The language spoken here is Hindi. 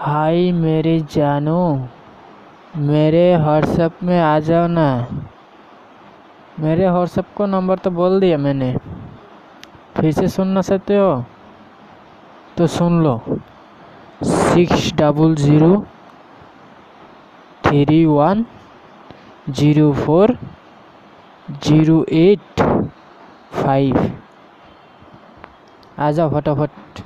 हाय मेरी जानू, मेरे व्हाट्सएप में आ जाओ ना। मेरे व्हाट्सएप को नंबर तो बोल दिया मैंने। फिर से सुनना चाहते हो? तो सुन लो। Six double zero three one zero four zero eight five आ जाओ फटाफट।